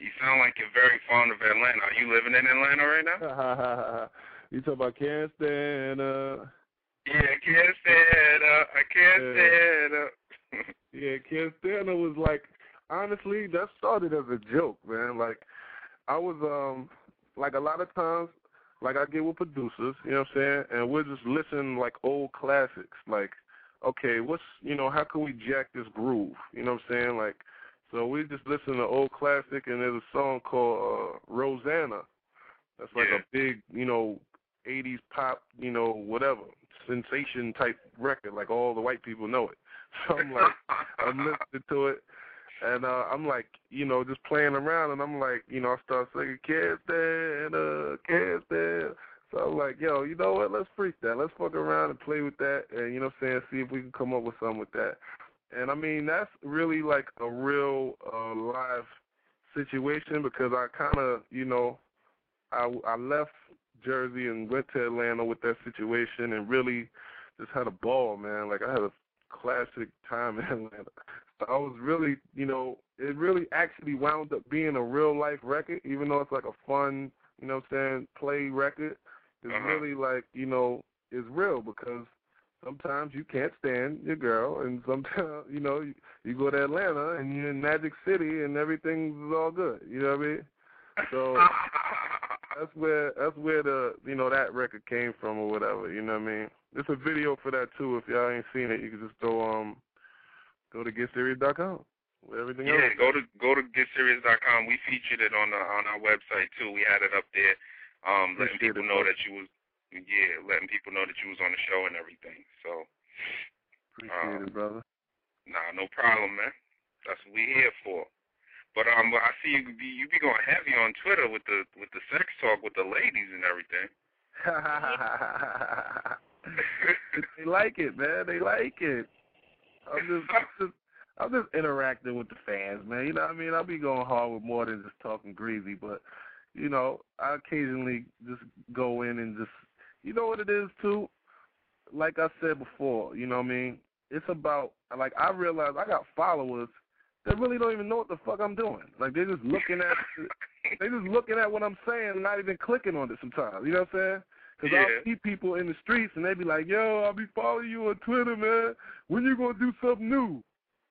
You sound like you're very fond of Atlanta. Are you living in Atlanta right now? you talk about can't stand Yeah, I can't stand up. I can't Yeah. stand up. Yeah, Ken Stanner was like, honestly, that started as a joke, man. Like, I was, um, like a lot of times, like I get with producers, you know what I'm saying, and we're just listening like old classics. Like, okay, what's, you know, how can we jack this groove? You know what I'm saying? Like, so we just listen to old classic, and there's a song called uh, Rosanna. That's like Yeah. a big, you know, 80s pop, you know, whatever sensation type record. Like all the white people know it. So I'm like, I'm listening to it, and uh, I'm like, you know, just playing around, and I'm like, you know, I start singing, can't stand, uh, can't stand. So I'm like, yo, you know what? Let's freak that. Let's fuck around and play with that, and you know, what I'm saying, see if we can come up with something with that. And I mean, that's really like a real uh, live situation because I kind of, you know, I I left Jersey and went to Atlanta with that situation and really just had a ball, man. Like I had a classic time in Atlanta. So I was really, you know, it really actually wound up being a real life record, even though it's like a fun, you know what I'm saying, play record. It's Uh-huh. really like, you know, it's real because sometimes you can't stand your girl and sometimes, you know, you, you go to Atlanta and you're in Magic City and everything's all good. You know what I mean? So that's where that's where the you know that record came from or whatever. You know what I mean? There's a video for that too. If y'all ain't seen it, you can just go um go to getserious.com everything yeah, else. go to go to getserious.com. We featured it on the on our website too. We had it up there, um, letting people know that you was yeah, letting people know that you was on the show and everything. So Appreciate uh, it, brother. Nah, no problem, man. That's what we here for. But um, I see you be you be going heavy on Twitter with the with the sex talk with the ladies and everything. they like it, man. They like it. I'm just, I'm just, I'm just interacting with the fans, man. You know what I mean? I'll be going hard with more than just talking greasy, but you know, I occasionally just go in and just, you know what it is too. Like I said before, you know what I mean? It's about like I realize I got followers that really don't even know what the fuck I'm doing. Like they're just looking at, they're just looking at what I'm saying, and not even clicking on it sometimes. You know what I'm saying? Because Yeah. I'll see people in the streets and they be like, "Yo, I'll be following you on Twitter, man. When you gonna do something new?"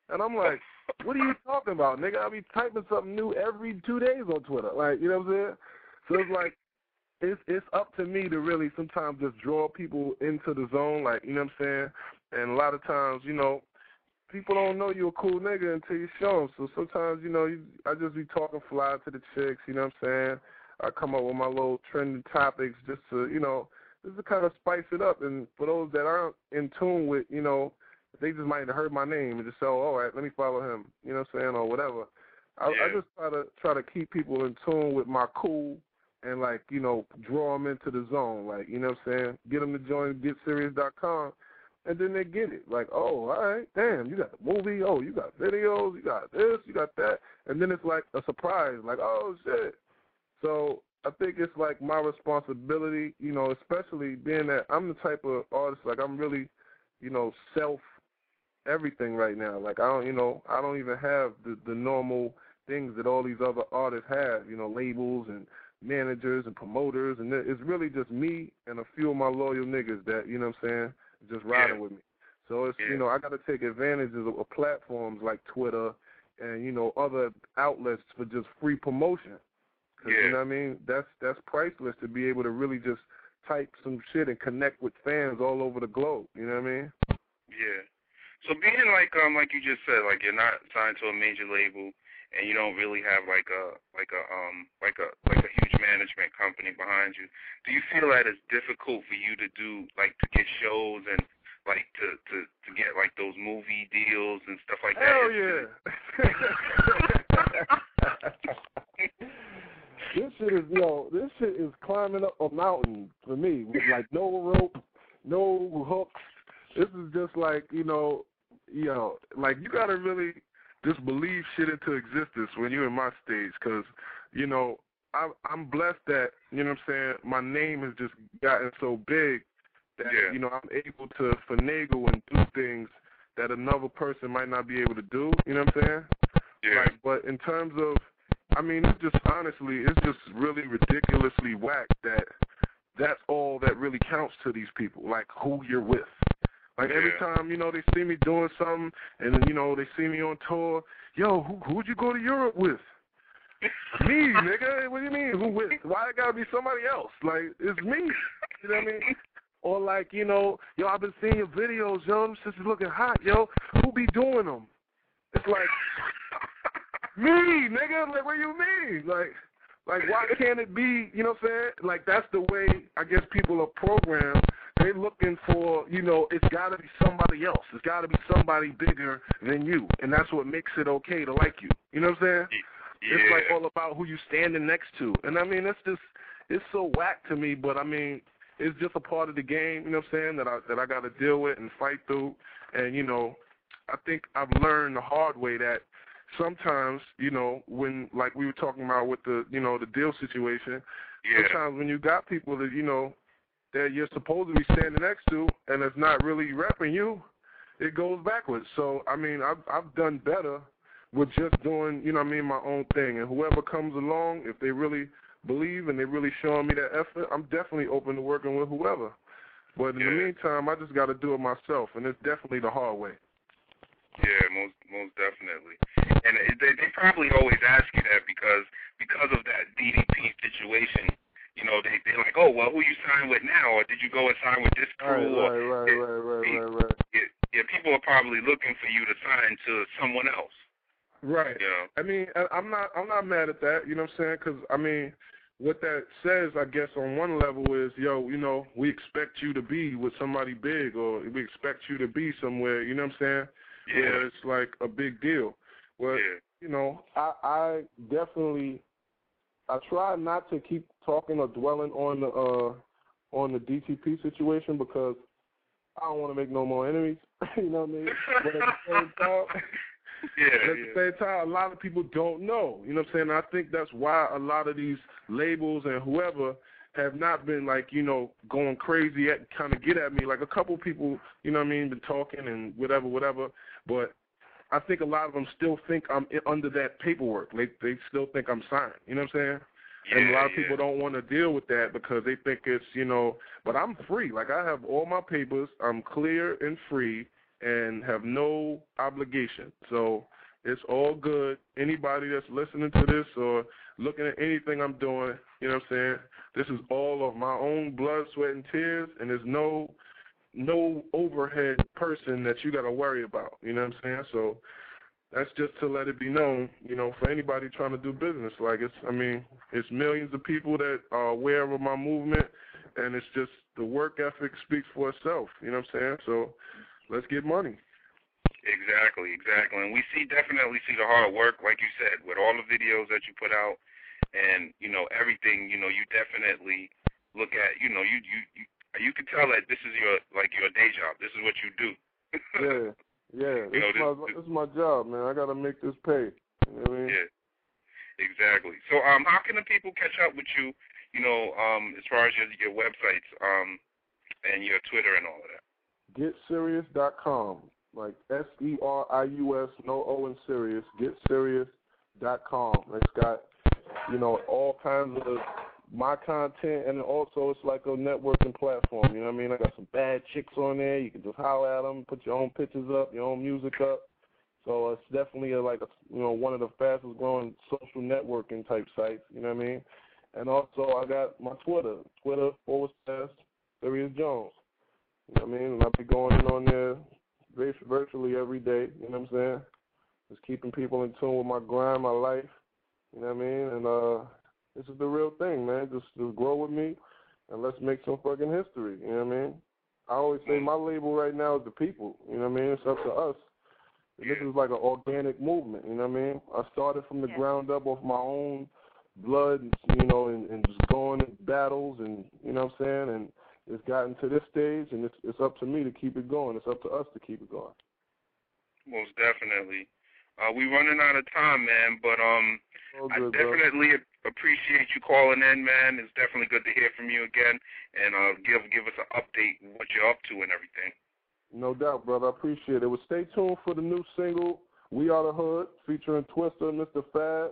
And I'm like, "What are you talking about, nigga? I'll be typing something new every two days on Twitter. Like, you know what I'm saying? So it's like, it's it's up to me to really sometimes just draw people into the zone, like you know what I'm saying. And a lot of times, you know, people don't know you're a cool nigga until you show 'em. So sometimes, you know, you, I just be talking fly to the chicks. You know what I'm saying? I come up with my little trending topics just to, you know, just to kind of spice it up. And for those that aren't in tune with, you know, they just might have heard my name and just say, oh, all right, let me follow him. You know what I'm saying, or whatever. I, I just try to try to keep people in tune with my cool and like you know draw them into the zone. Like you know what I'm saying, get them to join GetSerious.com, and then they get it. Like oh, all right, damn, you got the movie. Oh, you got videos. You got this. You got that. And then it's like a surprise. Like oh shit. So I think it's like my responsibility. You know, especially being that I'm the type of artist. Like I'm really, you know, self everything right now. Like I don't, you know, I don't even have the the normal things that all these other artists have. You know, labels and managers and promoters, and it- it's really just me and a few of my loyal niggas that you know what I'm saying, just riding Yeah. with me. So it's Yeah. you know I got to take advantage of, of platforms like Twitter and you know other outlets for just free promotion. 'Cause, Yeah. You know what I mean? That's that's priceless to be able to really just type some shit and connect with fans all over the globe. You know what I mean? Yeah. So being like um like you just said, like you're not signed to a major label and you don't really have like a like a um like a like a huge management company behind you. Do you feel that it's difficult for you to do like to get shows and like to to to get like those movie deals and stuff like that? Hell yeah. this shit is yo, this shit is climbing up a mountain for me with like no rope, no hooks. This is just like, you know, you know, like you gotta really just believe shit into existence when you're in my stage, cause you know I, I'm blessed that you know what I'm saying. My name has just gotten so big that Yeah. you know I'm able to finagle and do things that another person might not be able to do. You know what I'm saying? yeah. Like, but in terms of, I mean, it's just honestly, it's just really ridiculously whack that that's all that really counts to these people, like who you're with. Like every Yeah. time, you know, they see me doing something, and you know they see me on tour. Yo, who who'd you go to Europe with? me, nigga. What do you mean? Who with? Why it gotta be somebody else? Like it's me. You know what I mean? Or like, you know, yo, I've been seeing your videos, yo. Them sisters looking hot, yo. Who be doing them? It's like me, nigga. Like, what do you mean? Like, like, why can't it be? You know what I'm saying? Like, that's the way I guess people are programmed. They looking for, you know, it's got to be somebody else. It's got to be somebody bigger than you, and that's what makes it okay to like you. You know what I'm saying? yeah. It's like all about who you standing next to. And I mean, it's just it's so whack to me, but I mean, it's just a part of the game, you know what I'm saying, that I that I got to deal with and fight through. And you know, I think I've learned the hard way that sometimes, you know, when like we were talking about with the, you know, the deal situation, yeah. sometimes when you got people that, you know, that you're supposed to be standing next to and it's not really repping you, it goes backwards. So, I mean, I've I've done better with just doing, you know what I mean, my own thing. And whoever comes along, if they really believe and they really showing me that effort, I'm definitely open to working with whoever. But in the meantime, I just got to do it myself, and it's definitely the hard way. Yeah, most most definitely. And they they probably always ask you that because because of that DTP situation. You know, they they're like, oh well, who you signed with now, or did you go and sign with this crew? or, right, it- right, right, it- right, right. Yeah, yeah, people are probably looking for you to sign to someone else. Right. You know. I mean, I- I'm not I'm not mad at that. You know what I'm saying? Because I mean, what that says, I guess, on one level is, yo, you know, we expect you to be with somebody big, or we expect you to be somewhere. You know what I'm saying? Yeah. where it's like a big deal. Well, Yeah. you know, I I definitely I try not to keep talking or dwelling on the uh on the DTP situation because I don't want to make no more enemies. you know what I mean? But at the same time, Yeah, at yeah. the same time, a lot of people don't know. You know what I'm saying? I think that's why a lot of these labels and whoever have not been like, you know, going crazy at kind of get at me. Like a couple people, you know what I mean, been talking and whatever, whatever. But I think a lot of them still think I'm under that paperwork. They they still think I'm signed. You know what I'm saying? Yeah, and a lot of yeah. people don't want to deal with that because they think it's you know but i'm free like i have all my papers i'm clear and free and have no obligation so it's all good anybody that's listening to this or looking at anything i'm doing you know what i'm saying this is all of my own blood sweat and tears and there's no no overhead person that you got to worry about you know what i'm saying so that's just to let it be known, you know, for anybody trying to do business. Like it's, I mean, it's millions of people that are aware of my movement, and it's just the work ethic speaks for itself. You know what I'm saying? So let's get money. Exactly, exactly. And we see definitely see the hard work, like you said, with all the videos that you put out, and you know everything. You know, you definitely look at. You know, you you you, you can tell that this is your like your day job. This is what you do. Yeah, yeah. You know, It's my this- is my job, man. I gotta make this pay. You know what I mean? Yeah, exactly. So, um, how can the people catch up with you? You know, um, as far as your your websites, um, and your Twitter and all of that. GetSerious.com, like S E R I U S, no O in serious. GetSerious.com. It's got, you know, all kinds of my content, and also it's like a networking platform. You know what I mean? I got some bad chicks on there. You can just holler at them, put your own pictures up, your own music up. So it's definitely a, like a, you know one of the fastest growing social networking type sites. You know what I mean? And also I got my Twitter, Twitter forward slash Serius Jones. You know what I mean? And I'll be going in on there virtually every day. You know what I'm saying? Just keeping people in tune with my grind, my life. You know what I mean? And uh, this is the real thing, man. Just just grow with me, and let's make some fucking history. You know what I mean? I always say my label right now is the people. You know what I mean? It's up to us. This is like an organic movement. You know what I mean? I started from the Yeah. ground up off my own blood, and, you know, and, and just going in battles, and you know what I'm saying, and it's gotten to this stage, and it's it's up to me to keep it going. It's up to us to keep it going. Most definitely. Uh, we running out of time, man, but um, All I good, bro. definitely appreciate you calling in, man. It's definitely good to hear from you again, and uh, give give us an update what you're up to and everything. No doubt, brother. I appreciate it. Well, stay tuned for the new single, We Are the Hood, featuring Twista and Mr. Fab.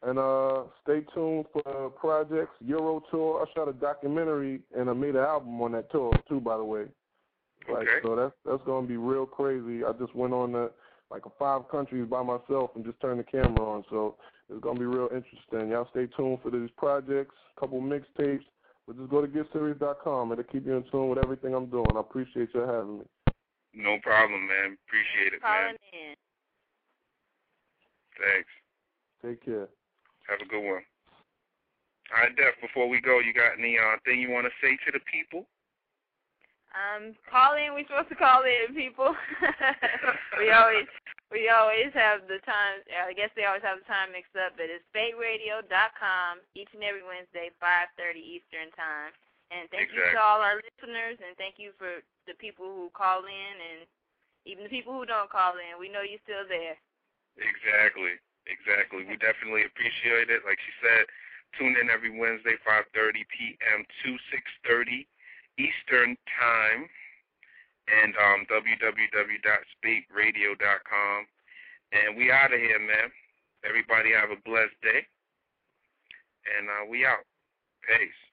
And uh, stay tuned for projects, Euro Tour. I shot a documentary and I made an album on that tour, too, by the way. Like, Okay. so that's that's going to be real crazy. I just went on the, like a five countries by myself and just turn the camera on. So it's going to be real interesting. Y'all stay tuned for these projects, couple mixtapes. But just go to GetSerious.com. It'll keep you in tune with everything I'm doing. I appreciate you having me. No problem, man. Appreciate it, man. Calling in. Thanks. Take care. Have a good one. All right, Def. Before we go, you got any uh, thing you want to say to the people? Um, call in. We're supposed to call in, people. we always, we always have the time. I guess they always have the time mixed up, but it's SpateRadio.com each and every Wednesday, 5:30 Eastern time. And thank you to all our listeners, and thank you for the people who call in, and even the people who don't call in. We know you're still there. Exactly. Exactly. We definitely appreciate it. Like she said, tune in every Wednesday, 5:30 p.m. to 6:30 Eastern Time, and um, www.spateradio.com. And we out of here, man. Everybody have a blessed day, and uh, we out. Peace.